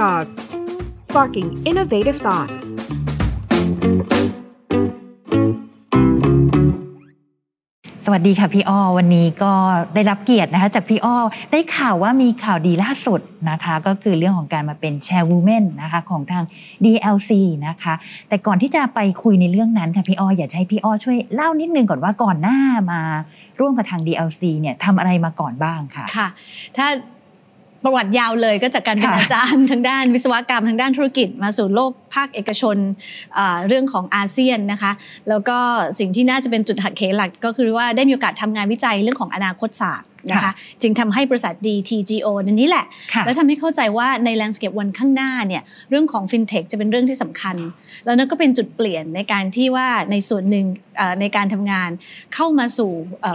Jaws sparking innovative thoughts สวัสดีค่ะพี่อ้อวันนี้ก็ได้รับเกียรตินะคะ จากพี่อ้อได้ข่าวว่ามีข่าวดีล่าสุดนะคะ ก็คือเรื่องของการมาเป็นแชร์วูแมนนะคะของทาง DLC นะคะ แต่ก่อนที่จะไปคุยในเรื่องนั้นค่ะพี่อ้ออยากให้พี่อ้อช่วยเล่านิดนึงก่อนว่าก่อนหน้ามาร่วมกับทาง DLC เนี่ยทำอะไรมาก่อนบ้างค่ะค่ะ ถ้า ประวัติยาวเลยก็จากการเป็นอาจารย์ทางด้านวิศวกรรมทางด้านธุรกิจ มาสู่โลกภาคเอกชนเรื่องของอาเซียนนะคะ แล้วก็สิ่งที่น่าจะเป็นจุดหักเหหลักก็คือว่าได้มีโอกาสทำงานวิจัยเรื่องของอนาคตศาสตร์ นะคะ จึงทำให้บริษัท DTGO นันนี้แหละ แล้วทำให้เข้าใจว่าในแลนด์สเคปวันข้างหน้าเนี่ยเรื่องของฟินเทคจะเป็นเรื่องที่สำคัญ แล้วนั่นก็เป็นจุดเปลี่ยนในการที่ว่าในส่วนหนึ่งในการทำงานเข้ามาสู่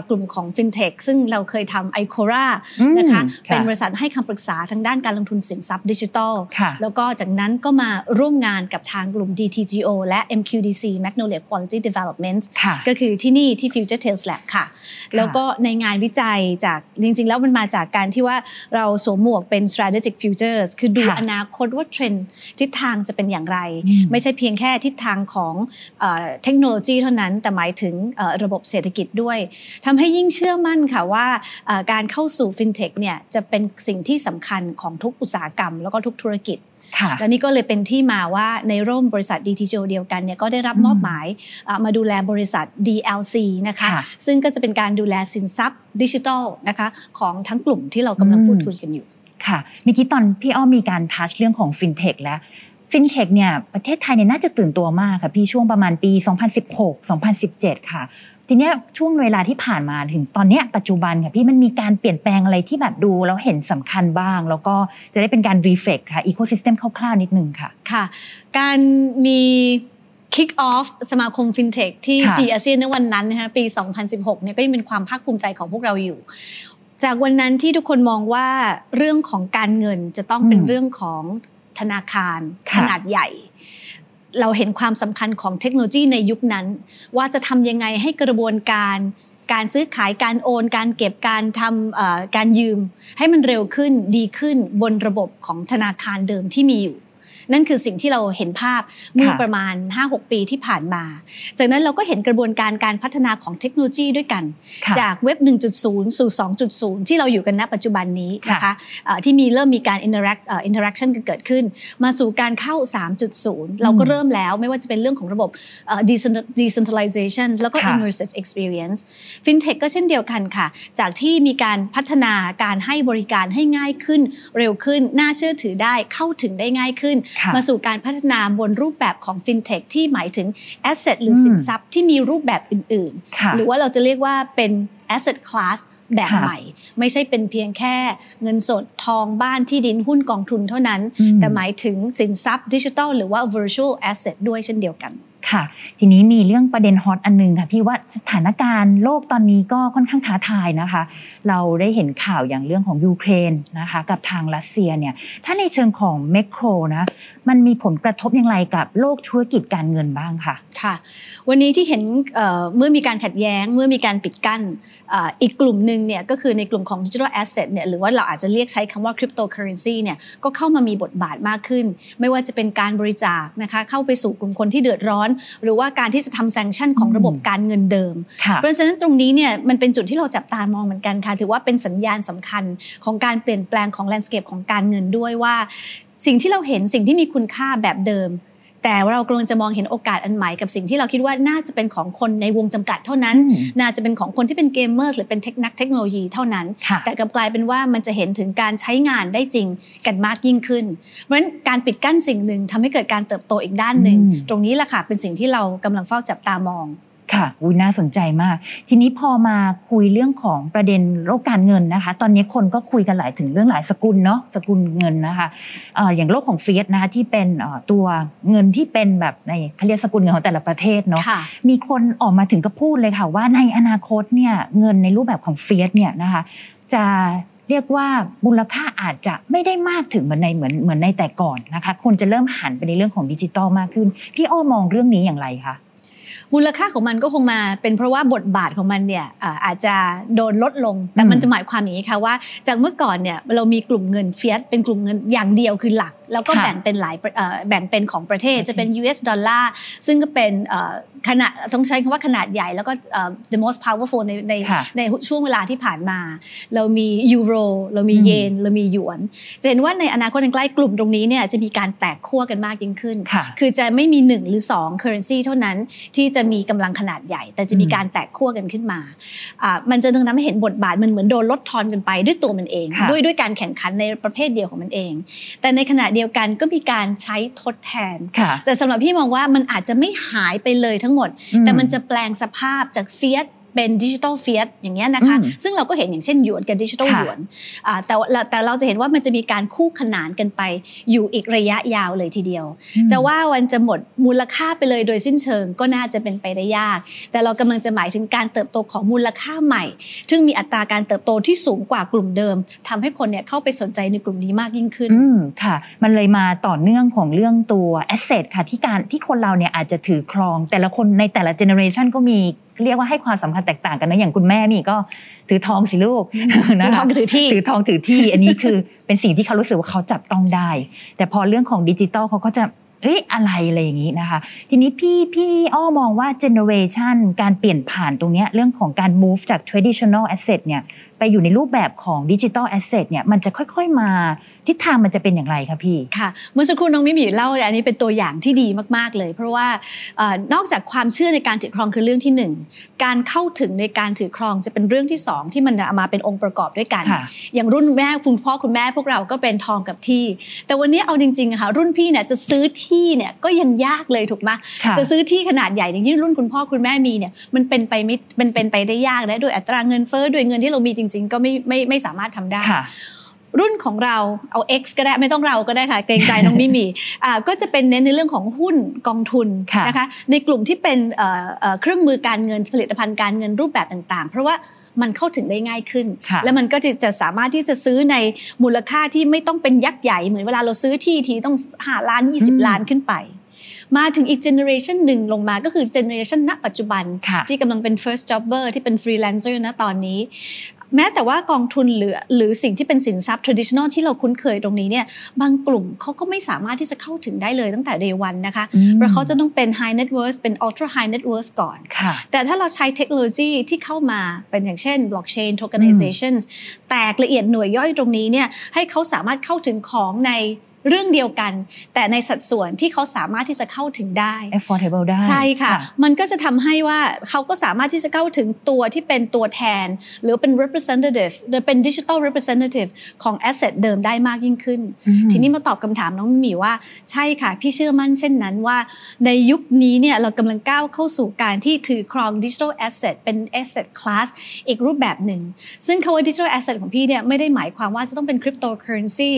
กลุ่มของฟินเทคซึ่งเราเคยทำไอโครานะคะเป็นบริษัทให้คำปรึกษาทางด้านการลงทุนสินทรัพย์ดิจิทัล แล้วก็จากนั้นก็มาร่วมงานกับทางกลุ่ม DTGO และ MQDC Magnolia Quality Development ก็คือที่นี่ที่ Future Tales Lab ค่ะ แล้วก็ในงานวิจัยจากากจริง ๆ แล้วมันมาจากการที่ว่าเราสวมหมวกเป็น strategic futures คือดูอนาคตว่าเทรนด์ทิศทางจะเป็นอย่างไร ไม่ใช่เพียงแค่ทิศทางของเทคโนโลยีเท่านั้น แต่หมายถึงระบบเศรษฐกิจด้วยทำให้ยิ่งเชื่อมั่นค่ะว่าการเข้าสู่ฟินเทคเนี่ยจะเป็นสิ่งที่สำคัญของทุกอุตสาหกรรม แล้วก็ทุกธุรกิจ และนี่ก็เลยเป็นที่มาว่าในร่มบริษัท DTGO เดียวกันเนี่ยก็ได้รับมอบหมายมาดูแลบริษัท DLC นะคะซึ่งก็จะเป็นการดูแลสินทรัพย์ดิจิทัลนะคะของทั้งกลุ่มที่เรากำลังพูดคุยกันอยู่ค่ะเมื่อกี้ตอนพี่อ้อมีการ touch เรื่องของฟินเทคแล้วฟินเทคเนี่ยประเทศไทยเนี่ยน่าจะตื่นตัวมากค่ะพี่ช่วงประมาณปี 2016-2017 ค่ะ ทีเนี้ยช่วงเวลาที่ผ่านมาถึงตอนเนี้ยปัจจุบันค่ะพี่มันมีการเปลี่ยนแปลงอะไรที่แบบดูแล้วเห็นสำคัญบ้าง แล้วก็จะได้เป็นการ reflect ค่ะ ecosystem คร่าวๆนิดนึงค่ะค่ะ การมี Kick Off สมาคมฟินเทคที่ซีอาเซียนในวันนั้นนะคะปี 2016เนี่ยก็ยังเป็นความภาคภูมิใจของพวกเราอยู่ จากวันนั้นที่ทุกคนมองว่าเรื่องของการเงินจะต้องเป็นเรื่องของธนาคารขนาดใหญ่ เราเห็นความสำคัญของเทคโนโลยีในยุคนั้น ว่าจะทำยังไงให้กระบวนการการซื้อขายการโอน การเก็บการทำการยืม ให้มันเร็วขึ้นดีขึ้นบนระบบของธนาคารเดิมที่มีอยู่ นั่นคือสิ่งที่เราเห็นภาพเมื่อประมาณ 5-6 ปีที่ผ่านมา จากนั้นเราก็เห็นกระบวนการการพัฒนาของเทคโนโลยีด้วยกัน จากเว็บ 1.0 สู่ 2.0 ที่เราอยู่กันณปัจจุบันนี้นะคะที่มีเริ่มมีการ interact interaction กันเกิดขึ้น มาสู่การเข้า 3.0 เราก็เริ่มแล้วไม่ว่าจะเป็นเรื่องของระบบ decentralization แล้วก็ immersive experience fintech ก็เช่นเดียวกันค่ะ จากที่มีการพัฒนาการให้บริการให้ง่ายขึ้น เร็วขึ้น น่าเชื่อถือได้เข้าถึงได้ง่ายขึ้นมาสู่การพัฒนาบนรูปแบบของฟินเทคที่หมายถึงasset หรือสินทรัพย์ที่มีรูปแบบอื่นๆ หรือว่าเราจะเรียกว่าเป็น asset class แบบใหม่ ไม่ใช่เป็นเพียงแค่เงินสดทองบ้านที่ดินหุ้นกองทุนเท่านั้น แต่หมายถึงสินทรัพย์ดิจิทัลหรือว่า virtual asset ด้วยเช่นเดียวกัน ค่ะ ทีนี้มีเรื่องประเด็น hot อันนึงค่ะพี่ว่าสถานการณ์โลกตอนนี้ก็ค่อนข้างท้าทายนะคะ เราได้เห็นข่าวอย่างเรื่องของยูเครนนะคะกับทางรัสเซียเนี่ยถ้าในเชิงของ macroนะมันมีผลกระทบอย่างไรกับโลกธุรกิจการเงินบ้างค่ะค่ะ วันนี้ที่เห็นเมื่อมีการขัดแย้ง เมื่อมีการปิดกั้นอีกกลุ่มหนึ่งเนี่ยก็คือในกลุ่มของ digital asset เนี่ยหรือว่าเราอาจจะเรียกใช้คำว่า cryptocurrency เนี่ยก็เข้ามามีบทบาทมากขึ้น ไม่ว่าจะเป็นการบริจาคนะคะเข้าไปสู่กลุ่มคนที่เดือดร้อน หรือว่าการที่จะทำแซงชั่นของระบบการเงินเดิม เพราะฉะนั้นตรงนี้เนี่ยมันเป็นจุดที่เราจับตามองเหมือนกันค่ะ ถือว่าเป็นสัญญาณสำคัญของการเปลี่ยนแปลงของ landscape ของการเงินด้วยว่า สิ่งที่เราเห็นสิ่งที่มีคุณค่าแบบเดิม แต่เรากำลังจะมองเห็นโอกาสอันใหม่กับสิ่งที่เราคิดว่าน่าจะเป็นของคนในวงจำกัดเท่านั้น น่าจะเป็นของคนที่เป็นเกมเมอร์หรือเป็น tech นักเทคโนโลยีเท่านั้น แต่กลับกลายเป็นว่ามันจะเห็นถึงการใช้งานได้จริงกันมากยิ่งขึ้น เพราะฉะนั้นการปิดกั้นสิ่งหนึ่งทำให้เกิดการเติบโตอีกด้านหนึ่งตรงนี้แหละค่ะเป็นสิ่งที่เรากำลังเฝ้าจับตามอง ค่ะอุ้ยน่าสนใจมาก ทีนี้พอมาคุยเรื่องของประเด็นโลกการเงินนะคะ ตอนนี้คนก็คุยกันหลายถึงเรื่องหลายสกุลเนาะสกุลเงินนะคะอย่างโลกของเฟียสนะคะที่เป็นตัวเงินที่เป็นแบบในเขาเรียกสกุลเงินของแต่ละประเทศเนาะมีคนออกมาถึงก็พูดเลยค่ะว่าในอนาคตเนี่ยเงินในรูปแบบของเฟียสเนี่ยนะคะจะเรียกว่ามูลค่าอาจจะไม่ได้มากถึงเหมือนในเหมือนเหมือนในแต่ก่อนนะคะคนจะเริ่มหันไปในเรื่องของดิจิตอลมากขึ้น พี่อ้อมองเรื่องนี้อย่างไรคะ มูลค่าของมันก็คงมาเป็นเพราะว่าบทบาทของมันเนี่ยอาจจะโดนลดลง แต่มันจะหมายความอย่างนี้ค่ะว่า จากเมื่อก่อนเนี่ยเรามีกลุ่มเงิน fiat เป็นกลุ่มเงินอย่างเดียวคือหลัก แล้วก็แบ่งเป็นหลายแบ่งเป็นของประเทศจะเป็น US ดอลลาร์ซึ่งก็เป็นขนาดต้องใช้คำว่าขนาดใหญ่แล้วก็ the most powerful ในในในช่วงเวลาที่ผ่านมา เรามียูโรเรามีเยน เรามีหยวนจะเห็นว่าในอนาคตใกล้กลุ่มตรงนี้เนี่ยจะมีการแตกขั้วกันมากยิ่งขึ้น คือจะไม่มี1หรือ2 currency เท่านั้นที่จะมีกำลังขนาดใหญ่ แต่จะมีการแตกขั้วกันขึ้นมาอ่ามันจะทำให้เห็นบทบาทมันเหมือนโดนลดทอนกันไปด้วยตัวมันเอง ด้วยด้วยการแข่งขันในประเภทเดียวของมันเอง แต่ในขณะเดียวกันก็มีการใช้ทดแทน แต่สำหรับพี่มองว่ามันอาจจะไม่หายไปเลยทั้งหมด แต่มันจะแปลงสภาพจากเฟียส เป็นดิจิทัลเฟียสอย่างเงี้ยนะคะซึ่งเราก็เห็นอย่างเช่นหยวนกับดิจิทัลหยวนแต่แต่เราจะเห็นว่ามันจะมีการคู่ขนานกันไปอยู่อีกระยะยาวเลยทีเดียว จะว่ามันจะหมดมูลค่าไปเลยโดยสิ้นเชิงก็น่าจะเป็นไปได้ยาก แต่เรากำลังจะหมายถึงการเติบโตของมูลค่าใหม่ ซึ่งมีอัตราการเติบโตที่สูงกว่ากลุ่มเดิมทำให้คนเนี่ยเข้าไปสนใจในกลุ่มนี้มากยิ่งขึ้นอืมค่ะ มันเลยมาต่อเนื่องของเรื่องตัว asset ค่ะที่การที่คนเราเนี่ยอาจจะถือครอง แต่ละคนในแต่ละ generation ก็มี เรียกว่าให้ความสำคัญแตกต่างกันนะอย่างคุณแม่มีก็ถือทองสิลูกถือทองถือที่ถือทองถือที่ อันนี้คือเป็นสิ่งที่เขารู้สึกว่าเขาจับต้องได้ แต่พอเรื่องของดิจิตอลเขาก็จะเอ้ยอะไรอะไรอย่างนี้นะคะ ทีนี้พี่พี่อ้อมองว่า generation การเปลี่ยนผ่านตรงนี้เรื่องของการ move จาก traditional asset เนี่ยไปอยู่ในรูปแบบของ digital asset เนี่ยมันจะค่อยๆมาทิศทางมันจะเป็นอย่างไรคะพี่ค่ะเมื่อสักครู่น้องมิมีเล่าอันนี้เป็นตัวอย่างที่ดีมากๆเลย เพราะว่านอกจากความเชื่อในการถือครองคือเรื่องที่ 1 การเข้าถึงในการถือครองจะเป็นเรื่องที่ 2 ที่มันมาเป็นองค์ประกอบด้วยกัน อย่างรุ่นแม่คุณพ่อคุณแม่พวกเราก็เป็นทองกับที่ แต่วันนี้เอาจริงๆค่ะรุ่นพี่เนี่ยจะซื้อที่เนี่ยก็ยังยากเลยถูกไหมจะซื้อที่ขนาดใหญ่อย่างที่รุ่นคุณพ่อคุณแม่มีเนี่ยมันเป็นไปไม่เป็นเป็นไปได้ยากและโดยอัตราเงินเฟ้อโดยเงินที่เรามีจริง ๆ ก็ไม่ไม่ไม่สามารถทำได้รุ่นของเราเอา X ก็ได้ไม่ต้องเราก็ได้ค่ะ เกรงใจน้องมิมีอ่าก็จะเป็นเน้นในเรื่องของหุ้นกองทุนนะคะในกลุ่มที่เป็นเครื่องมือการเงินผลิตภัณฑ์การเงินรูปแบบต่างๆ เพราะว่ามันเข้าถึงได้ง่ายขึ้น และมันก็จะสามารถที่จะซื้อในมูลค่าที่ไม่ต้องเป็นยักษ์ใหญ่เหมือนเวลาเราซื้อที่ทีต้องหาล้าน 20 ล้านขึ้นไป มาถึงอีกเจเนอเรชันหนึ่งลงมาก็คือเจเนอเรชันณปัจจุบัน ที่กำลังเป็น first jobber ที่เป็น freelancer นะตอนนี้ แม้แต่ว่ากองทุนหรือหรือสิ่งที่เป็นสินทรัพย์ traditional ที่เราคุ้นเคยตรงนี้เนี่ยบางกลุ่มเขาก็ไม่สามารถที่จะเข้าถึงได้เลยตั้งแต่ day one นะคะเพราะเขาจะต้องเป็น high net worth เป็น ultra high net worth ก่อน แต่ถ้าเราใช้เทคโนโลยีที่เข้ามาเป็นอย่างเช่น blockchain tokenizations แตกละเอียดหน่วยย่อยตรงนี้เนี่ยให้เขาสามารถเข้าถึงของใน เรื่องเดียวกัน แต่ในสัดส่วนที่เขาสามารถที่จะเข้าถึงได้ affordable ได้ใช่ค่ะ มันก็จะทำให้ว่าเขาก็สามารถที่จะเข้าถึงตัวที่เป็นตัวแทน หรือเป็น representative หรือเป็น digital representative ของ asset เดิมได้มากยิ่งขึ้น ทีนี้มาตอบคำถามน้องมีว่าใช่ค่ะ พี่เชื่อมั่นเช่นนั้นว่า ในยุคนี้เนี่ยเรากำลังก้าวเข้าสู่การที่ถือครอง digital asset เป็น asset class อีกรูปแบบหนึ่ง ซึ่งคำว่า digital asset ของพี่เนี่ยไม่ได้หมายความว่าจะต้องเป็น cryptocurrency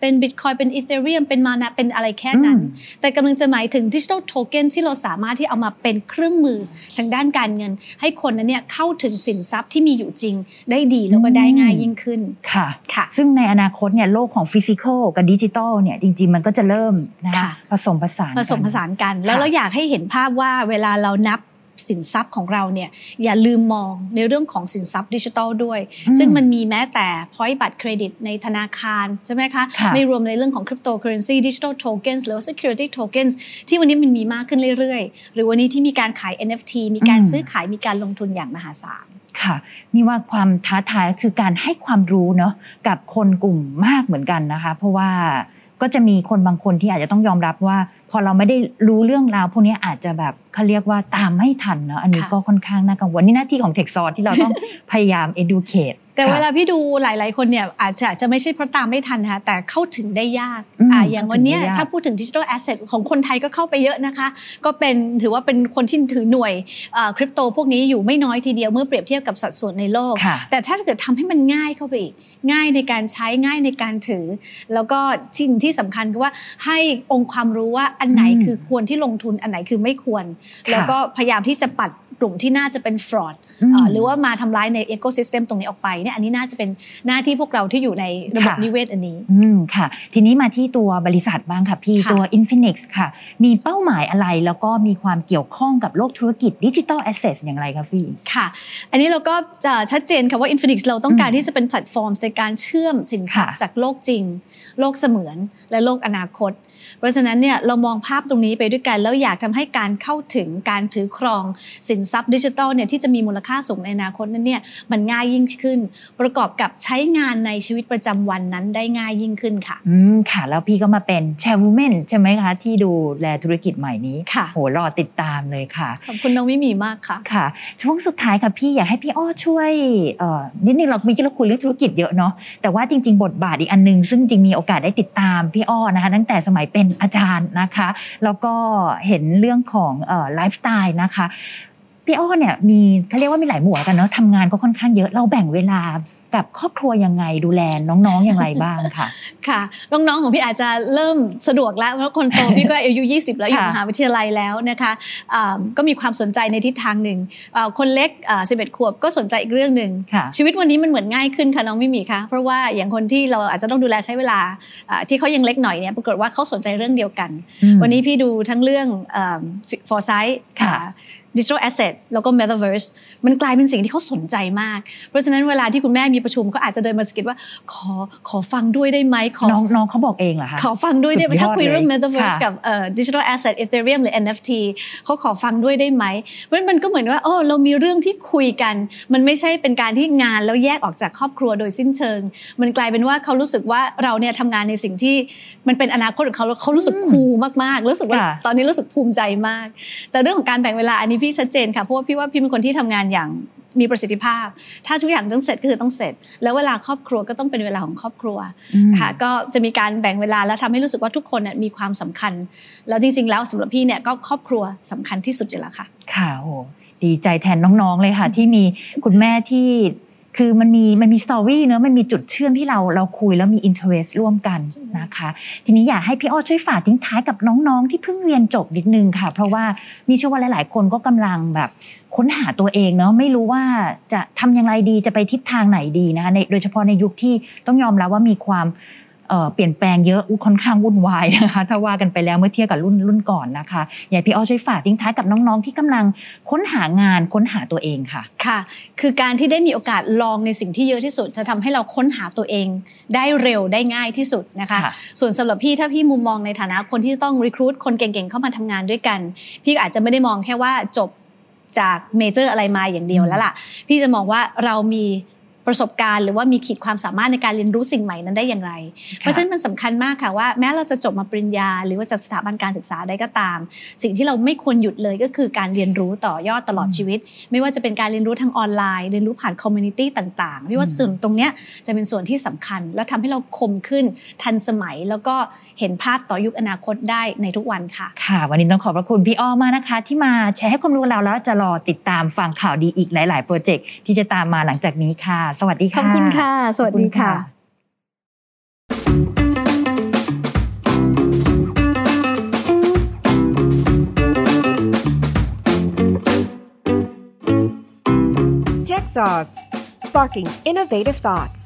เป็น bitcoin เป็น ether เรียมเป็นมานะเป็นอะไรแค่นั้น แต่กำลังจะหมายถึง digital token ที่เราสามารถที่เอามาเป็นเครื่องมือทางด้านการเงิน ให้คนนั้นเนี่ยเข้าถึงสินทรัพย์ที่มีอยู่จริง ได้ดีแล้วก็ได้ง่ายยิ่งขึ้นค่ะค่ะ ซึ่งในอนาคตเนี่ยโลกของ physical กับดิจิทัลเนี่ยจริง ๆ มันก็จะเริ่มนะคะผสมผสานผสมผสานกัน แล้วเราอยากให้เห็นภาพว่าเวลาเรานับ สินทรัพย์ของเราเนี่ยอย่าลืมมองในเรื่องของสินทรัพย์ดิจิทัลด้วย ซึ่งมันมีแม้แต่ point บัตรเครดิตในธนาคารใช่ไหมคะไม่รวมในเรื่องของ cryptocurrency digital tokens หรือว่า security tokens ที่วันนี้มันมีมากขึ้นเรื่อยๆ หรือวันนี้ที่มีการขาย NFT มีการซื้อขายมีการลงทุนอย่างมหาศาลค่ะนี่ว่าความท้าทายคือการให้ความรู้เนาะกับคนกลุ่มมากเหมือนกันนะคะ เพราะว่าก็จะมีคนบางคนที่อาจจะต้องยอมรับว่า พอเราไม่ได้รู้เรื่องราวพวกนี้อาจจะแบบเขาเรียกว่าตามไม่ทันเนาะอันนี้ก็ค่อนข้างน่ากังวลนี่หน้าที่ของ Techsauce ที่เราต้องพยายาม educate แต่เวลาพี่ดูหลาย ๆ คนเนี่ยอาจจะจะไม่ใช่เพราะตามไม่ทันนะคะแต่เข้าถึงได้ยากอ่าอย่างวันนี้ถ้าพูดถึงดิจิทัลแอสเซทของคนไทยก็เข้าไปเยอะนะคะ ก็เป็นถือว่าเป็นคนที่ถือหน่วยคริปโตพวกนี้อยู่ไม่น้อยทีเดียวเมื่อเปรียบเทียบกับสัดส่วนในโลก แต่ถ้าเกิดทำให้มันง่ายเข้าไปอีก ง่ายในการใช้ง่ายในการถือ แล้วก็สิ่งที่สำคัญคือว่าให้องค์ความรู้ว่าอันไหนคือควรที่ลงทุนอันไหนคือไม่ควร แล้วก็พยายามที่จะปัด กลุ่มที่น่าจะเป็น fraud อืมหรือว่ามาทำร้ายในเอ o ซิสเต็มตรงนี้ออกไปเนี่ยอันนี้น่าจะเป็นหน้าที่พวกเราที่อยู่ในระบบค่ะนิเวศอันนี้อืมค่ะ ทีนี้มาที่ตัวบริษัทบ้างค่ะพี่ค่ะตัว Infinix ค่ะ มีเป้าหมายอะไรแล้วก็มีความเกี่ยวข้องกับโลกธุรกิจ digital asset อย่างไรคะพี่ค่ะ อันนี้เราก็จะชัดเจนค่ะว่า Infinix เราต้องการอืมที่จะเป็นแพลตฟอร์มในการเชื่อมสินทรัพย์ค่ะจากโลกจริง โลกเสมือนและโลกอนาคตเพราะฉะนั้นเนี่ยเรามองภาพตรงนี้ไปด้วยกันแล้วอยากทำให้การเข้าถึงการถือครองสินทรัพย์ดิจิทัลเนี่ยที่จะมีมูลค่าสูงในอนาคตนั้นเนี่ยมันง่ายยิ่งขึ้น ประกอบกับใช้งานในชีวิตประจำวันนั้นได้ง่ายยิ่งขึ้นค่ะอืมค่ะ แล้วพี่ก็มาเป็นแชร์วูแมนใช่ไหมคะที่ดูแลธุรกิจใหม่นี้ค่ะโหรอติดตามเลยค่ะขอบคุณน้องมิมีมากค่ะค่ะ ช่วงสุดท้ายค่ะพี่อยากให้พี่อ้อช่วยเอ่อนิดนึงเรามีเราคุยเรื่องธุรกิจเยอะเนาะแต่ว่าจริง ๆ บทบาทอีกอันหนึง ซึ่งจริงมีโอกาสได้ติดตามพี่อ้อนะคะ ตั้งแต่สมัยเป็นอาจารย์นะคะ แล้วก็เห็นเรื่องของเอ่อไลฟ์สไตล์นะคะ พี่อ้อเนี่ยมีเขาเรียกว่ามีหลายหมวดกันเนาะทำงานก็ค่อนข้างเยอะเราแบ่งเวลากับครอบครัวยังไงดูแลน้องๆอย่างไรบ้างค่ะ ค่ะ น้องๆของพี่อาจจะเริ่มสะดวกแล้วเพราะคนโตพี่ก็อายุ 20 แล้วอยู่ค่ะมหาวิทยาลัยแล้วนะคะอ่าก็มีความสนใจในทิศทางหนึ่งอ่าคนเล็กอ่า11 ขวบก็สนใจอีกเรื่องหนึ่งค่ะชีวิตวันนี้มันเหมือนง่ายขึ้นค่ะน้องมิมีคะเพราะว่าอย่างคนที่เราอาจจะต้องดูแลใช้เวลาอ่าที่เขายังเล็กหน่อยเนี่ยปรากฏว่าเขาสนใจเรื่องเดียวกันอืมวันนี้พี่ดูทั้งเรื่องฟอร์ไซต์ค่ะ ดิจิทัลแอสเซทแล้วก็ Metaverse มันกลายเป็นสิ่งที่เขาสนใจมาก เพราะฉะนั้นเวลาที่คุณแม่มีประชุมก็อาจจะเดินมาสะกิดว่าขอขอฟังด้วยได้ไหมขอน้องน้องเขาบอกเองเหรอคะขอฟังด้วยได้ไหมสุดยอดถ้าคุยเรื่องเลย Metaverse ค่ะกับเอ่อ Digital Asset Ethereum หรือ NFT เขาขอฟังด้วยได้ไหมเพราะฉะนั้นมันก็เหมือนว่าโอ้เรามีเรื่องที่คุยกัน มันไม่ใช่เป็นการที่งานแล้วแยกออกจากครอบครัวโดยสิ้นเชิง มันกลายเป็นว่าเขารู้สึกว่าเราเนี่ยทำงานในสิ่งที่มันเป็นอนาคตของเขาแล้วเขารู้สึกคูลมากๆรู้สึกว่าค่ะตอนนี้รู้สึกภูมิใจมาก แต่เรื่องของการแบ่งเวลาอันนี้พี่ชัดเจนค่ะเพราะว่าพี่ว่าพี่เป็นคนที่ทำงานอย่างมีประสิทธิภาพ ถ้าทุกอย่างต้องเสร็จก็คือต้องเสร็จ แล้วเวลาครอบครัวก็ต้องเป็นเวลาของครอบครัวอืมค่ะก็จะมีการแบ่งเวลาแล้วทำให้รู้สึกว่าทุกคนเนี่ยมีความสำคัญ แล้วจริง ๆ แล้วสำหรับพี่เนี่ยก็ครอบครัวสำคัญที่สุดอยู่แล้วค่ะ ค่ะโหดีใจแทนน้องๆเลยค่ะ ที่มีคุณแม่ที่ คือมันมีมันมี story เนอะมันมีจุดเชื่อมที่เราเราคุยแล้วมี interest ร่วมกันนะคะ ทีนี้อยากให้พี่อ้อช่วยฝากทิ้งท้ายกับน้องๆ ที่เพิ่งเรียนจบนิดนึงค่ะ เพราะว่ามีเชื่อว่าหลาย ๆ คนก็กำลังแบบค้นหาตัวเองเนาะไม่รู้ว่าจะทำอย่างไรดีจะไปทิศทางไหนดีนะคะในโดยเฉพาะในยุคที่ต้องยอมรับว่ามีความ เอ่อเปลี่ยนแปลงเยอะอุ๊ยค่อนข้างวุ่นวายนะคะถ้าว่ากันไปแล้วเมื่อเทียบกับรุ่นรุ่นก่อนนะคะอยากให้พี่อ้อช่วยฝากทิ้งท้ายกับน้องๆ ที่กำลังค้นหางานค้นหาตัวเองค่ะค่ะ คือการที่ได้มีโอกาสลองในสิ่งที่เยอะที่สุด จะทำให้เราค้นหาตัวเอง ได้เร็วได้ง่ายที่สุดนะคะค่ะส่วนสำหรับพี่ถ้าพี่มุมมองในฐานะคนที่ต้องรีครู t คนเก่งๆเข้ามาทำงานด้วยกัน พี่ก็อาจจะไม่ได้มองแค่ว่าจบจากเมเจอร์อะไรมาอย่างเดียวแล้วล่ะ พี่จะมองว่าเรามี ประสบการณ์หรือว่ามีขีดความสามารถในการเรียนรู้สิ่งใหม่นั้นได้อย่างไร เพราะฉะนั้นมันสำคัญมากค่ะว่าแม้เราจะจบมาปริญญา หรือว่าจากสถาบันการศึกษาใดก็ตาม สิ่งที่เราไม่ควรหยุดเลยก็คือการเรียนรู้ต่อยอดตลอดชีวิต ไม่ว่าจะเป็นการเรียนรู้ทางออนไลน์เรียนรู้ผ่าน community ต่างๆพี่ว่าอืมส่วนตรงเนี้ยจะเป็นส่วนที่สำคัญ และทำให้เราคมขึ้นทันสมัยแล้วก็เห็นภาพต่อยุคอนาคตได้ในทุกวันค่ะ ค่ะ วันนี้ต้องขอบพระคุณพี่อ้อมากนะคะ ที่มาแชร์ให้ความรู้กับเราแล้วจะรอติดตามฟังข่าวดีอีกหลาย ๆ project ที่จะตามมาหลังจากนี้ค่ะสวัสดีขค่ะขอบคุณค่ะ สวัสดีค่ะขอบคุณ Tech Sauce, sparking innovative thoughts.